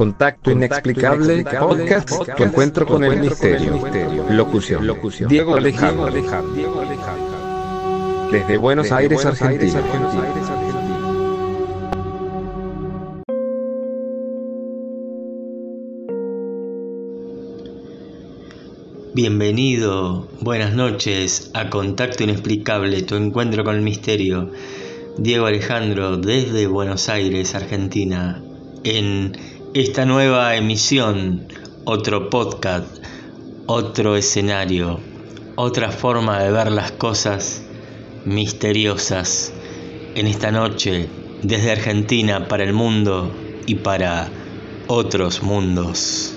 Contacto inexplicable, podcast, tu encuentro con el misterio. Locución, Diego Alejandro. Desde Buenos Aires, Argentina. Bienvenido, buenas noches a Contacto Inexplicable, tu encuentro con el misterio. Diego Alejandro desde Buenos Aires, Argentina, en esta nueva emisión, otro podcast, otro escenario, otra forma de ver las cosas misteriosas en esta noche desde Argentina para el mundo y para otros mundos.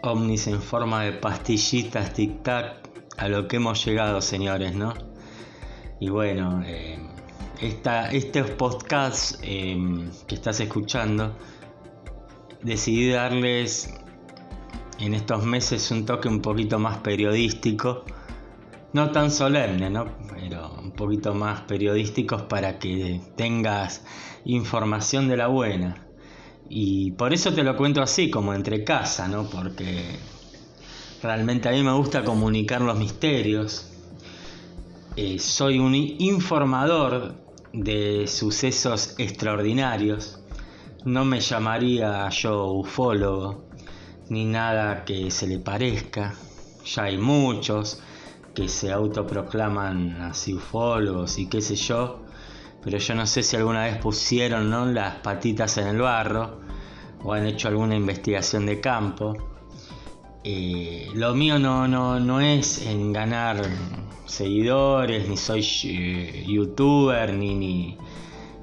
ovnis en forma de pastillitas tic-tac a lo que hemos llegado, señores, ¿no? Y bueno, eh, estos podcasts em, que estás escuchando, decidí darles en estos meses un toque un poquito más periodístico, no tan solemne, ¿no? Pero un poquito más periodísticos para que tengas información de la buena. Y por eso te lo cuento así, como entre casa, ¿no? Porque realmente a mí me gusta comunicar los misterios. Eh, soy un informador de sucesos extraordinarios. No me llamaría yo ufólogo, ni nada que se le parezca. Ya hay muchos que se autoproclaman así ufólogos y qué sé yo pero yo no sé si alguna vez pusieron ¿no? las patitas en el barro o han hecho alguna investigación de campo. Eh, lo mío no, no, no es en ganar seguidores, ni soy eh, youtuber, ni, ni,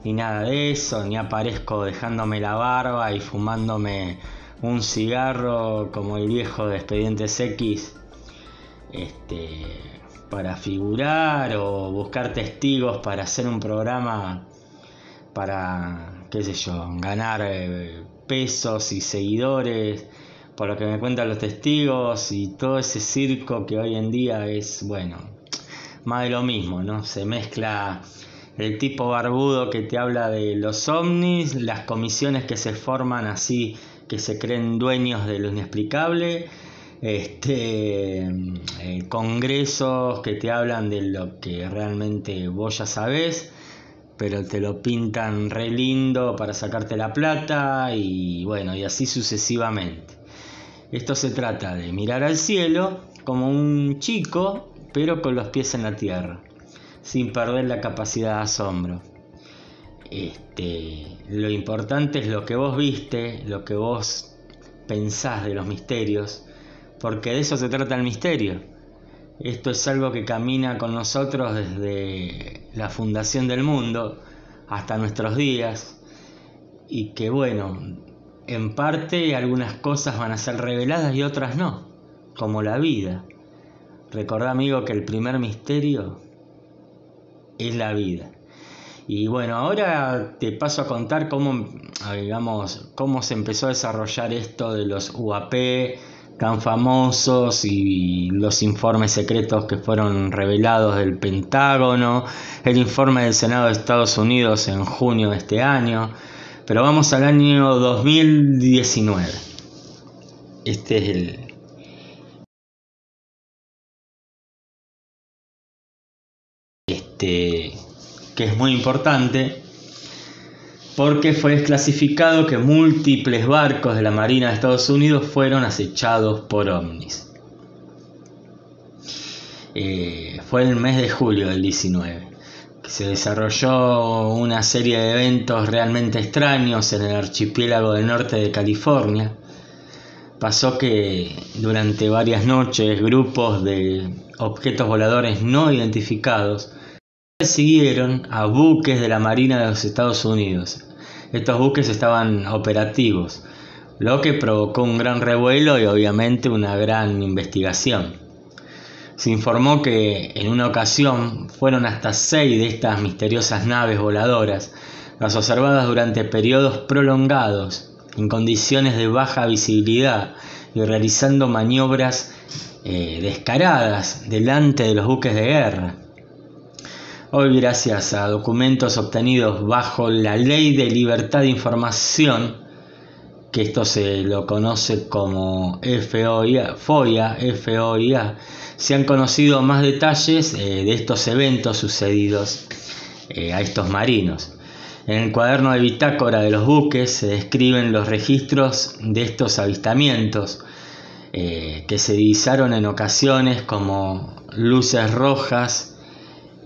ni nada de eso, ni aparezco dejándome la barba y fumándome un cigarro como el viejo de Expedientes X. Este, para figurar o buscar testigos para hacer un programa para, qué sé yo, ganar eh, pesos y seguidores, por lo que me cuentan los testigos y todo ese circo que hoy en día es, bueno, más de lo mismo, ¿no? Se mezcla el tipo barbudo que te habla de los ovnis, las comisiones que se forman así, que se creen dueños de lo inexplicable, este, eh, congresos que te hablan de lo que realmente vos ya sabés, pero te lo pintan re lindo para sacarte la plata y bueno, y así sucesivamente. Esto se trata de mirar al cielo como un chico, pero con los pies en la tierra, sin perder la capacidad de asombro. Este, lo importante es lo que vos viste, lo que vos pensás de los misterios, porque de eso se trata el misterio. Esto es algo que camina con nosotros desde la fundación del mundo hasta nuestros días y que bueno, en parte algunas cosas van a ser reveladas y otras no, como la vida. Recordá amigo que el primer misterio es la vida. Y bueno, ahora te paso a contar cómo, digamos, cómo se empezó a desarrollar esto de los UAP, tan famosos y los informes secretos que fueron revelados del Pentágono, el informe del Senado de Estados Unidos en junio de este año, pero vamos al año 2019. Este es el... Este, que es muy importante porque fue desclasificado que múltiples barcos de la Marina de Estados Unidos fueron acechados por ovnis. Eh, fue el mes de julio del 19 que se desarrolló una serie de eventos realmente extraños en el archipiélago del norte de California. Pasó que durante varias noches grupos de objetos voladores no identificados siguieron a buques de la Marina de los Estados Unidos. Estos buques estaban operativos, lo que provocó un gran revuelo y obviamente una gran investigación. Se informó que en una ocasión fueron hasta seis de estas misteriosas naves voladoras, las observadas durante periodos prolongados, en condiciones de baja visibilidad y realizando maniobras eh, descaradas delante de los buques de guerra. Hoy, gracias a documentos obtenidos bajo la Ley de Libertad de Información, que esto se lo conoce como FOIA, FOIA, FOIA se han conocido más detalles eh, de estos eventos sucedidos eh, a estos marinos. En el cuaderno de bitácora de los buques se describen los registros de estos avistamientos, eh, que se divisaron en ocasiones como luces rojas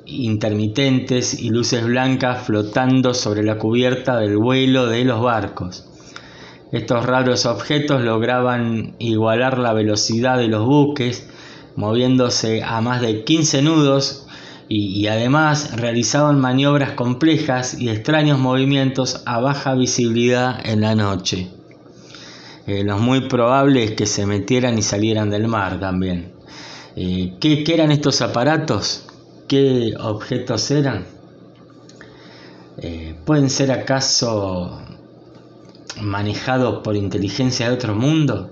intermitentes y luces blancas flotando sobre la cubierta del vuelo de los barcos. Estos raros objetos lograban igualar la velocidad de los buques, moviéndose a más de 15 nudos y, además realizaban maniobras complejas y extraños movimientos a baja visibilidad en la noche. Eh, lo muy probable es que se metieran y salieran del mar también. Eh, ¿qué, eran estos aparatos? ¿Qué objetos eran? Eh, ¿Pueden ser acaso manejados por inteligencia de otro mundo?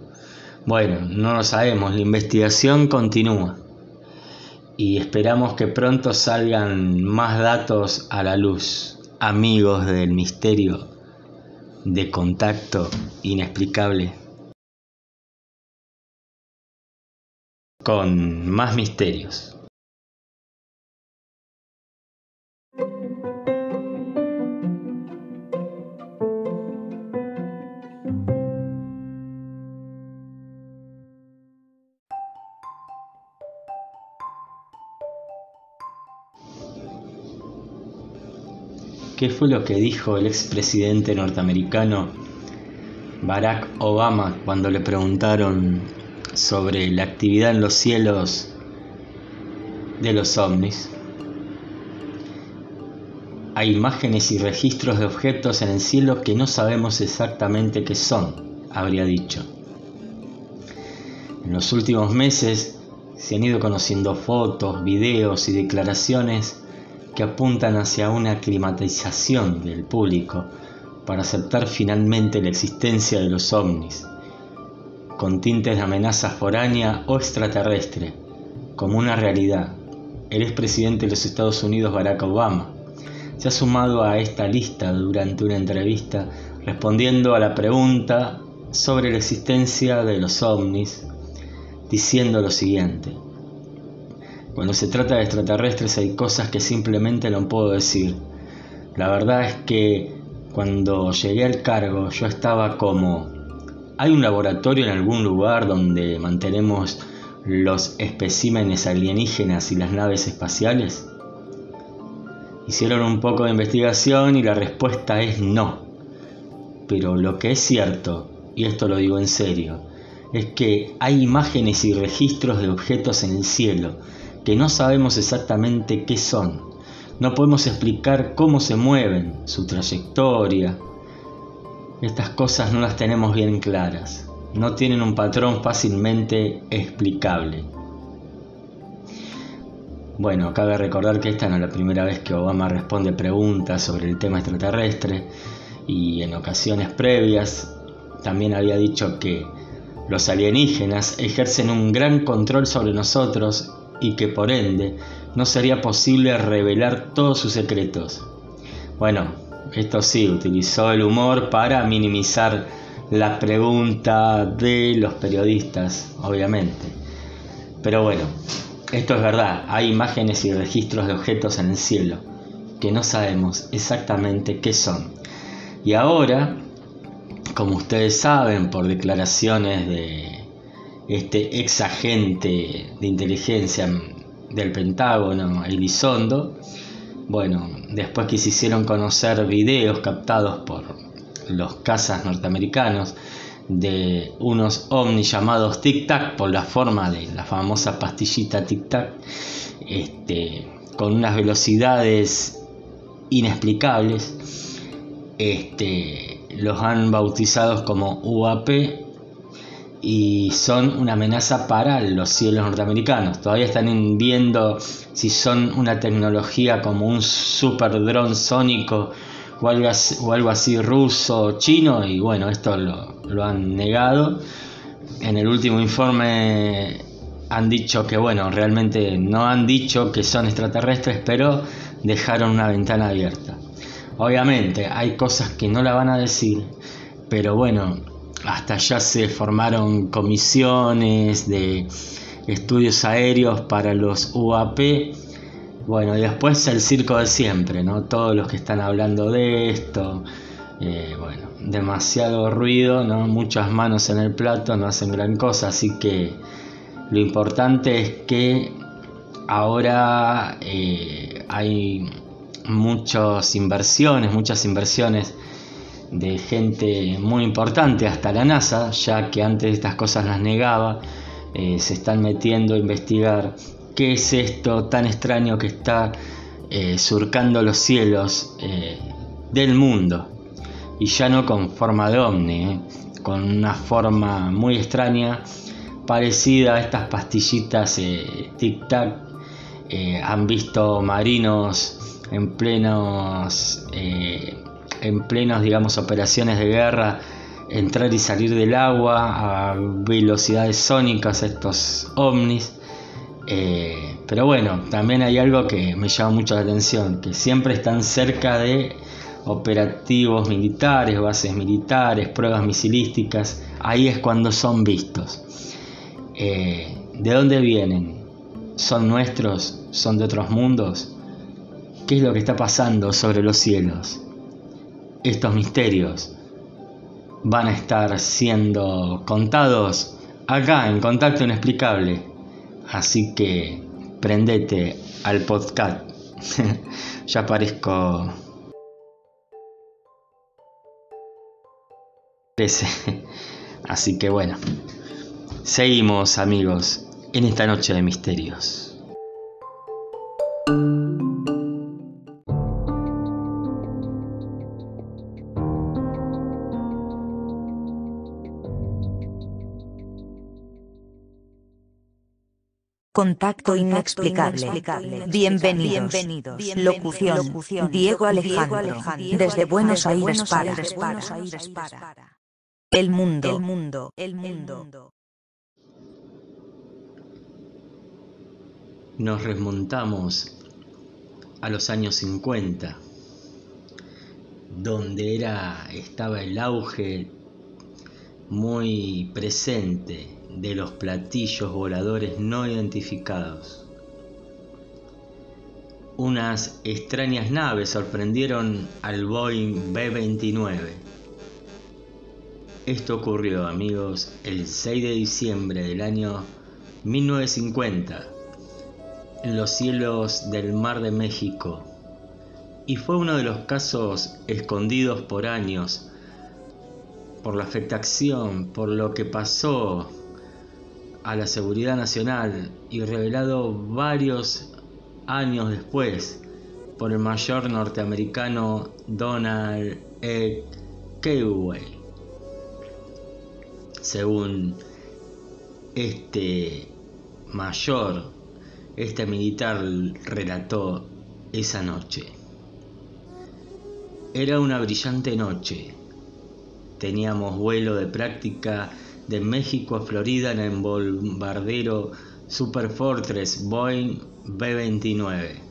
Bueno, no lo sabemos, la investigación continúa y esperamos que pronto salgan más datos a la luz, amigos del misterio de contacto inexplicable. Con más misterios. ¿Qué fue lo que dijo el expresidente norteamericano Barack Obama cuando le preguntaron sobre la actividad en los cielos de los ovnis? Hay imágenes y registros de objetos en el cielo que no sabemos exactamente qué son, habría dicho. En los últimos meses se han ido conociendo fotos, videos y declaraciones que apuntan hacia una climatización del público para aceptar finalmente la existencia de los ovnis, con tintes de amenaza foránea o extraterrestre, como una realidad. El expresidente de los Estados Unidos, Barack Obama, se ha sumado a esta lista durante una entrevista respondiendo a la pregunta sobre la existencia de los ovnis, diciendo lo siguiente. Cuando se trata de extraterrestres hay cosas que simplemente no puedo decir. La verdad es que cuando llegué al cargo yo estaba como... ¿Hay un laboratorio en algún lugar donde mantenemos los especímenes alienígenas y las naves espaciales? Hicieron un poco de investigación y la respuesta es no. Pero lo que es cierto, y esto lo digo en serio, es que hay imágenes y registros de objetos en el cielo que no sabemos exactamente qué son. No podemos explicar cómo se mueven, su trayectoria. Estas cosas no las tenemos bien claras. No tienen un patrón fácilmente explicable. Bueno, cabe recordar que esta no es la primera vez que Obama responde preguntas sobre el tema extraterrestre y en ocasiones previas también había dicho que los alienígenas ejercen un gran control sobre nosotros y que por ende no sería posible revelar todos sus secretos. Bueno, esto sí, utilizó el humor para minimizar la pregunta de los periodistas, obviamente. Pero bueno, esto es verdad, hay imágenes y registros de objetos en el cielo que no sabemos exactamente qué son. Y ahora, como ustedes saben por declaraciones de este ex agente de inteligencia del Pentágono, Elizondo, bueno, después que se hicieron conocer videos captados por los cazas norteamericanos de unos ovnis llamados Tic Tac por la forma de la famosa pastillita Tic Tac, este, con unas velocidades inexplicables, este, los han bautizados como UAP y son una amenaza para los cielos norteamericanos. Todavía están viendo si son una tecnología como un super dron sónico o algo así, ruso o chino y bueno, esto lo, han negado. En el último informe han dicho que, bueno, realmente no han dicho que son extraterrestres, pero dejaron una ventana abierta. Obviamente hay cosas que no la van a decir, pero bueno, hasta ya se formaron comisiones de estudios aéreos para los UAP. Bueno, y después el circo de siempre, ¿no? Todos los que están hablando de esto, eh, bueno, demasiado ruido, ¿no? Muchas manos en el plato no hacen gran cosa, así que lo importante es que ahora eh, hay muchas inversiones, muchas inversiones de gente muy importante, hasta la NASA, ya que antes estas cosas las negaba, eh, se están metiendo a investigar qué es esto tan extraño que está eh, surcando los cielos del mundo. Y ya no con forma de ovni, con una forma muy extraña parecida a estas pastillitas eh, tic-tac. Eh, han visto marinos en plenos, eh, en plenos, digamos, operaciones de guerra entrar y salir del agua a velocidades sónicas estos ovnis. pero bueno, también hay algo que me llama mucho la atención, que siempre están cerca de operativos militares, bases militares, pruebas misilísticas, ahí es cuando son vistos. Eh, ¿De dónde vienen? ¿Son nuestros? ¿Son de otros mundos? ¿Qué es lo que está pasando sobre los cielos? Estos misterios van a estar siendo contados acá en Contacto Inexplicable. Así que prendete al podcast. ya parezco... Así que bueno. Seguimos amigos en esta noche de misterios. Contacto inexplicable. Bienvenidos. Locución. Diego Alejandro. Desde Buenos Aires para. El mundo. El mundo. El mundo. Nos remontamos a los años 50, donde era, estaba el auge muy presente de los platillos voladores no identificados. Unas extrañas naves sorprendieron al Boeing B-29. Esto ocurrió, amigos, el 6 de diciembre del año 1950 en los cielos del Mar de México y fue uno de los casos escondidos por años por la afectación, por lo que pasó a la seguridad nacional y revelado varios años después por el mayor norteamericano Donald E. Keway. Según este mayor este militar relató esa noche. Era una brillante noche. Teníamos vuelo de práctica de México a Florida en el bombardero Superfortress Boeing B-29.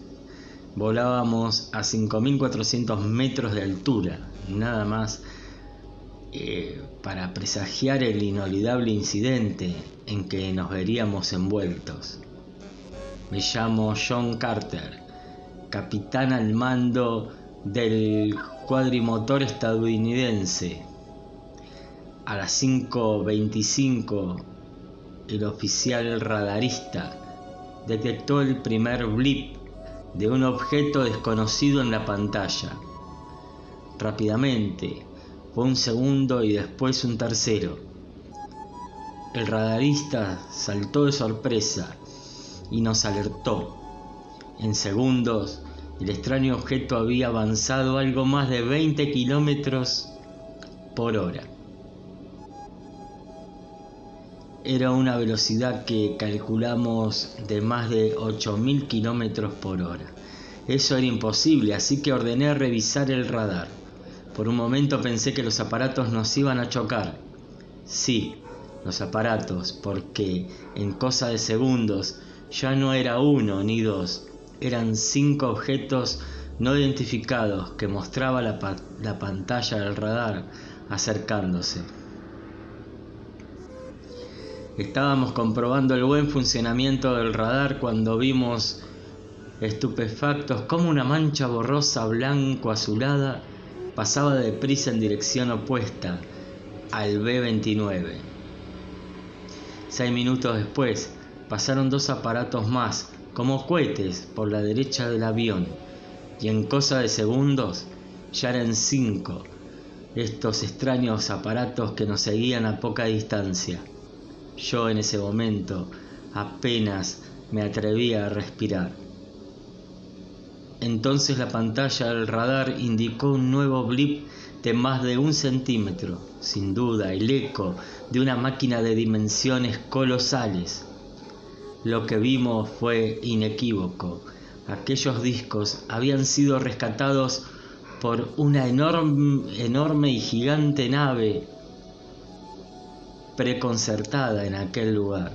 Volábamos a 5.400 metros de altura, nada más eh, para presagiar el inolvidable incidente en que nos veríamos envueltos. Me llamo John Carter, capitán al mando del cuadrimotor estadounidense. A las 5.25 el oficial radarista detectó el primer blip de un objeto desconocido en la pantalla. Rápidamente, fue un segundo y después un tercero. El radarista saltó de sorpresa y nos alertó. En segundos, el extraño objeto había avanzado algo más de 20 kilómetros por hora. Era una velocidad que calculamos de más de 8.000 kilómetros por hora. Eso era imposible, así que ordené revisar el radar. Por un momento pensé que los aparatos nos iban a chocar. Sí, los aparatos, porque en cosa de segundos ya no era uno ni dos, eran cinco objetos no identificados que mostraba la, la pantalla del radar acercándose. Estábamos comprobando el buen funcionamiento del radar cuando vimos estupefactos como una mancha borrosa blanco azulada pasaba deprisa en dirección opuesta al B-29. Seis minutos después pasaron dos aparatos más como cohetes por la derecha del avión y en cosa de segundos ya eran cinco estos extraños aparatos que nos seguían a poca distancia. Yo en ese momento apenas me atrevía a respirar. Entonces la pantalla del radar indicó un nuevo blip de más de un centímetro, sin duda el eco de una máquina de dimensiones colosales. Lo que vimos fue inequívoco. Aquellos discos habían sido rescatados por una enorme, enorme y gigante nave preconcertada en aquel lugar.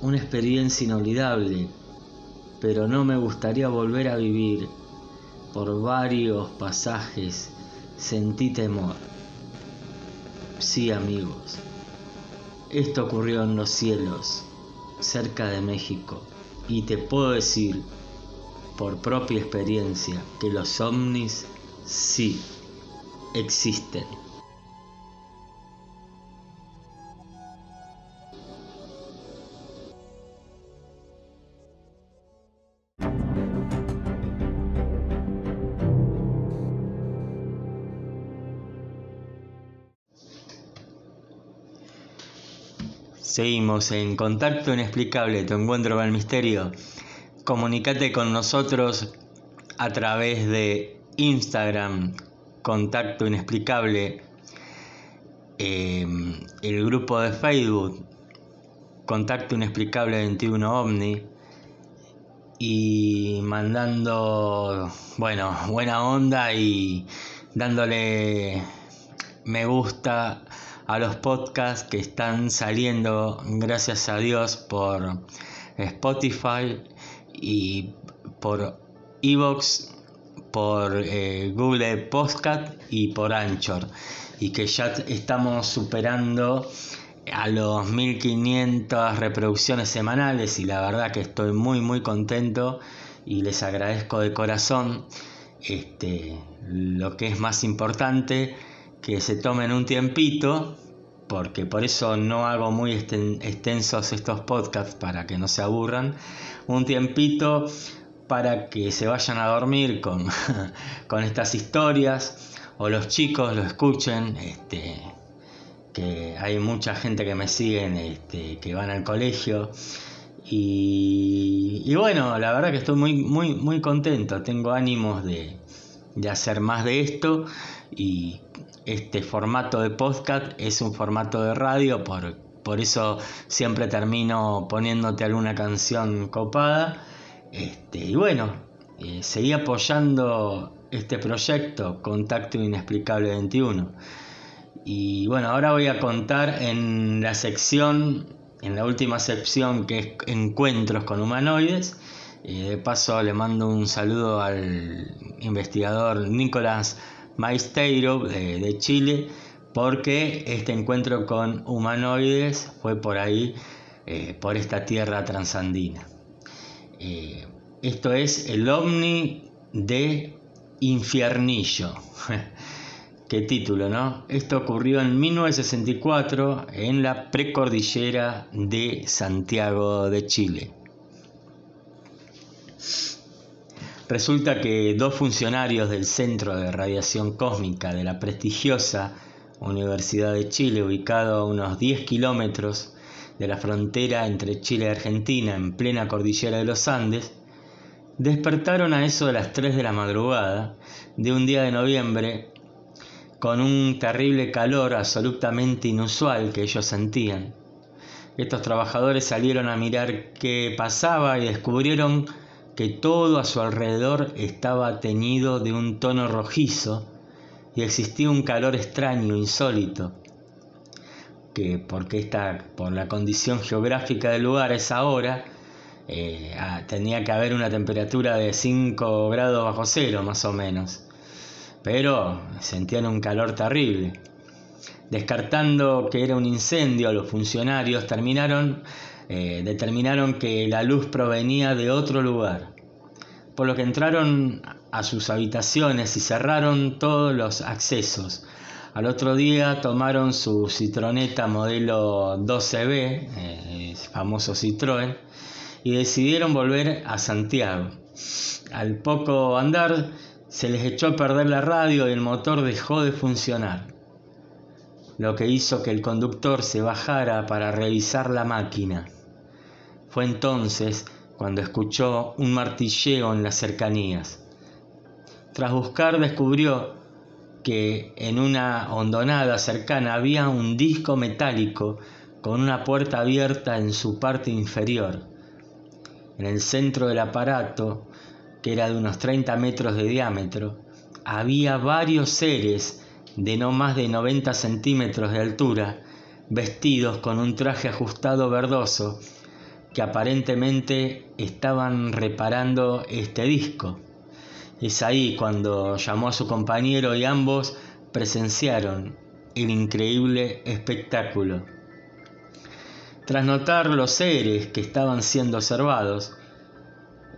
Una experiencia inolvidable, pero no me gustaría volver a vivir. Por varios pasajes sentí temor. Sí, amigos, esto ocurrió en los cielos, cerca de México, y te puedo decir, por propia experiencia, que los ovnis sí existen. Seguimos en Contacto Inexplicable, tu encuentro con el misterio. Comunicate con nosotros a través de Instagram, Contacto Inexplicable, em, el grupo de Facebook, Contacto Inexplicable 21 OVNI, y mandando, bueno, buena onda y dándole me gusta a los podcasts que están saliendo, gracias a Dios, por Spotify y por Evox, por eh, Google Podcast y por Anchor. Y que ya estamos superando a los 1500 reproducciones semanales y la verdad que estoy muy muy contento y les agradezco de corazón este lo que es más importante que se tomen un tiempito, porque por eso no hago muy extensos estos podcasts para que no se aburran, un tiempito para que se vayan a dormir con, con estas historias o los chicos lo escuchen, este, que hay mucha gente que me siguen, este, que van al colegio. Y, bueno, la verdad que estoy muy, muy, muy contento, tengo ánimos de, de hacer más de esto y este formato de podcast es un formato de radio, por, por eso siempre termino poniéndote alguna canción copada. Este, y bueno, eh, seguí apoyando este proyecto, Contacto Inexplicable 21. Y bueno, ahora voy a contar en la sección, en la última sección que es Encuentros con Humanoides. y de paso le mando un saludo al investigador Nicolás Maisteiro de, Chile, porque este encuentro con humanoides fue por ahí, eh, por esta tierra transandina. Eh, esto es el ovni de Infiernillo. Qué título, ¿no? Esto ocurrió en 1964 en la precordillera de Santiago de Chile. Resulta que dos funcionarios del Centro de Radiación Cósmica de la prestigiosa Universidad de Chile, ubicado a unos 10 kilómetros de la frontera entre Chile y Argentina, en plena cordillera de los Andes, despertaron a eso de las 3 de la madrugada de un día de noviembre con un terrible calor absolutamente inusual que ellos sentían. Estos trabajadores salieron a mirar qué pasaba y descubrieron que todo a su alrededor estaba teñido de un tono rojizo y existía un calor extraño, insólito. que porque está por la condición geográfica del lugar es ahora, eh, ah, tenía que haber una temperatura de 5 grados bajo cero más o menos. Pero sentían un calor terrible. Descartando que era un incendio, los funcionarios terminaron, eh, determinaron que la luz provenía de otro lugar. Por lo que entraron a sus habitaciones y cerraron todos los accesos. Al otro día tomaron su citroneta modelo 12B, eh, famoso Citroën, y decidieron volver a Santiago. Al poco andar se les echó a perder la radio y el motor dejó de funcionar, lo que hizo que el conductor se bajara para revisar la máquina. Fue entonces cuando escuchó un martilleo en las cercanías. Tras buscar descubrió que en una hondonada cercana había un disco metálico con una puerta abierta en su parte inferior. En el centro del aparato, que era de unos 30 metros de diámetro, había varios seres de no más de 90 centímetros de altura, vestidos con un traje ajustado verdoso, que aparentemente estaban reparando este disco. Es ahí cuando llamó a su compañero y ambos presenciaron el increíble espectáculo. Tras notar los seres que estaban siendo observados,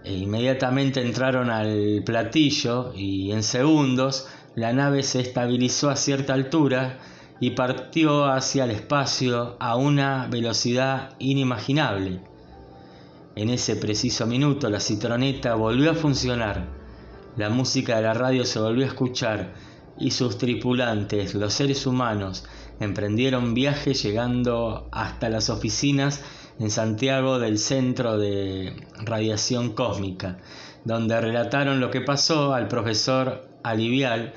e inmediatamente entraron al platillo y en segundos la nave se estabilizó a cierta altura y partió hacia el espacio a una velocidad inimaginable. En ese preciso minuto la citroneta volvió a funcionar la música de la radio se volvió a escuchar y sus tripulantes, los seres humanos, emprendieron viaje llegando hasta las oficinas en Santiago del Centro de Radiación Cósmica, donde relataron lo que pasó al profesor Alivial,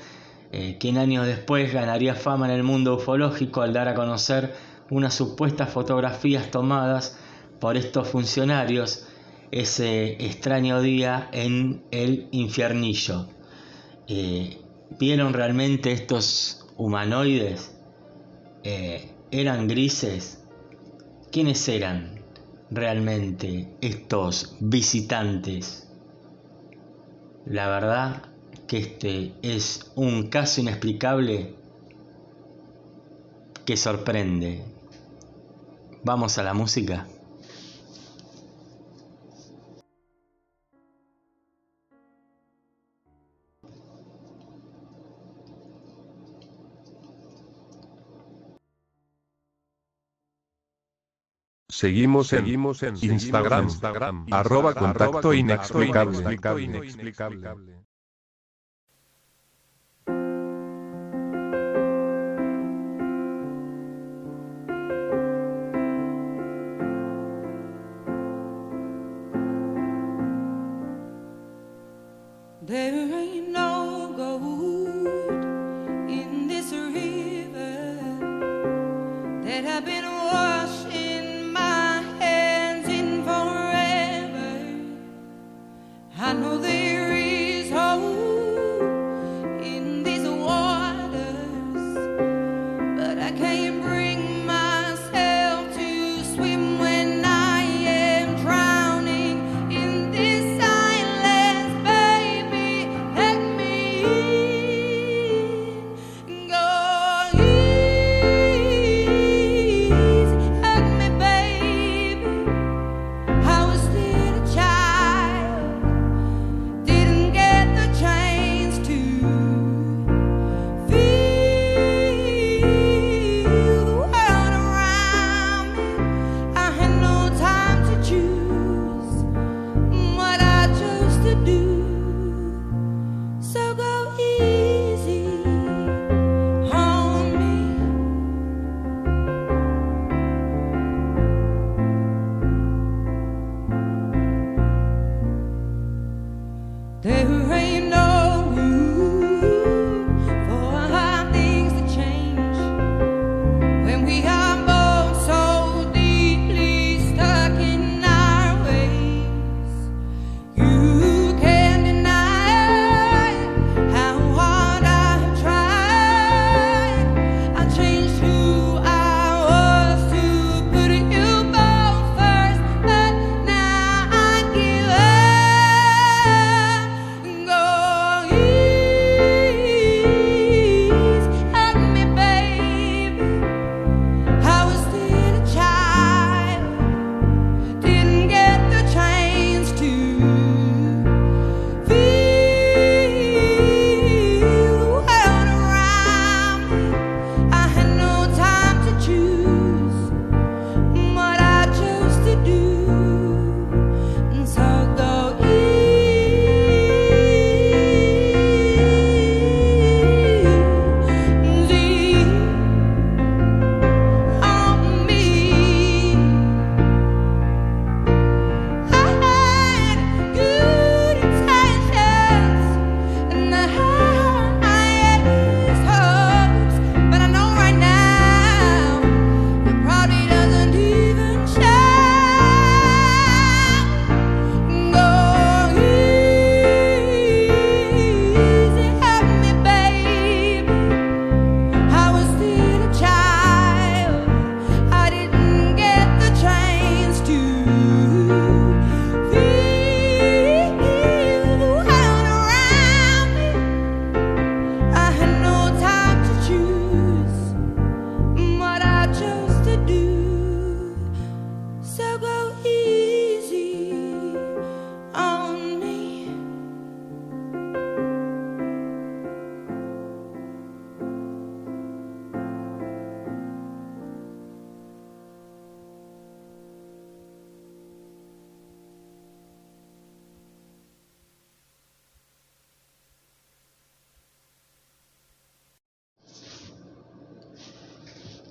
eh, quien años después ganaría fama en el mundo ufológico al dar a conocer unas supuestas fotografías tomadas por estos funcionarios ese extraño día en el infiernillo. Eh, ¿Vieron realmente estos humanoides? Eh, ¿Eran grises? ¿Quiénes eran realmente estos visitantes? La verdad que este es un caso inexplicable que sorprende. Vamos a la música. Seguimos, Seguimos en, Instagram, Instagram, arroba contacto inexplicable.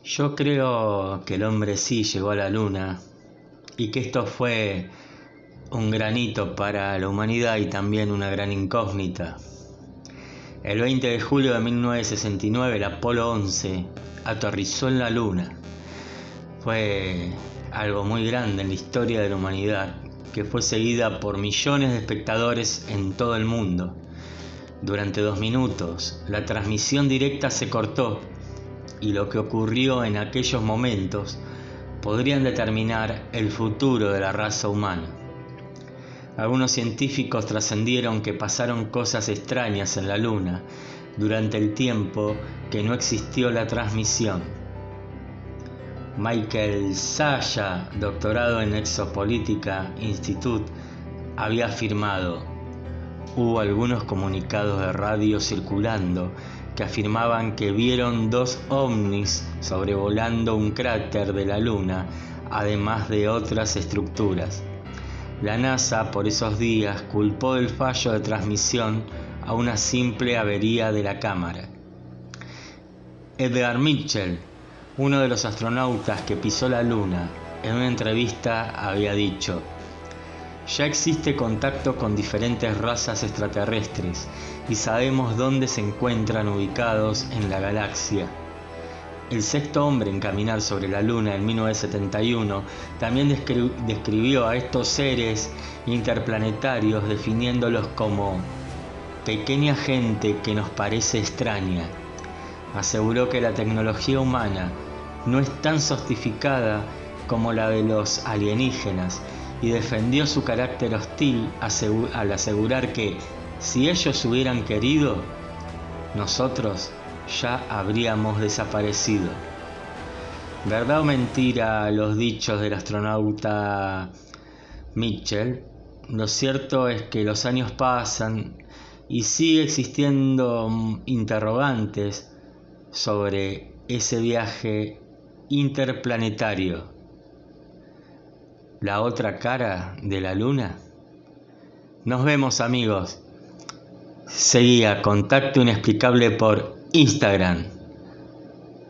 Yo creo que el hombre sí llegó a la luna y que esto fue un granito para la humanidad y también una gran incógnita. El 20 de julio de 1969 el Apolo 11 aterrizó en la luna. Fue algo muy grande en la historia de la humanidad que fue seguida por millones de espectadores en todo el mundo. Durante dos minutos la transmisión directa se cortó y lo que ocurrió en aquellos momentos podrían determinar el futuro de la raza humana. Algunos científicos trascendieron que pasaron cosas extrañas en la Luna durante el tiempo que no existió la transmisión. Michael Saya, doctorado en Exopolítica Institute, había afirmado, hubo algunos comunicados de radio circulando que afirmaban que vieron dos ovnis sobrevolando un cráter de la Luna, además de otras estructuras. La NASA por esos días culpó el fallo de transmisión a una simple avería de la cámara. Edgar Mitchell, uno de los astronautas que pisó la Luna, en una entrevista había dicho, ya existe contacto con diferentes razas extraterrestres y sabemos dónde se encuentran ubicados en la galaxia. El sexto hombre en caminar sobre la Luna en 1971 también describió a estos seres interplanetarios definiéndolos como pequeña gente que nos parece extraña. Aseguró que la tecnología humana no es tan sofisticada como la de los alienígenas y defendió su carácter hostil al asegurar que si ellos hubieran querido, nosotros ya habríamos desaparecido. ¿Verdad o mentira los dichos del astronauta Mitchell? Lo cierto es que los años pasan y sigue existiendo interrogantes sobre ese viaje interplanetario. La otra cara de la luna. Nos vemos amigos. Seguía Contacto Inexplicable por Instagram.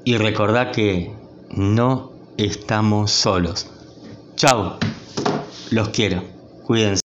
Y recordá que no estamos solos. Chao. Los quiero. Cuídense.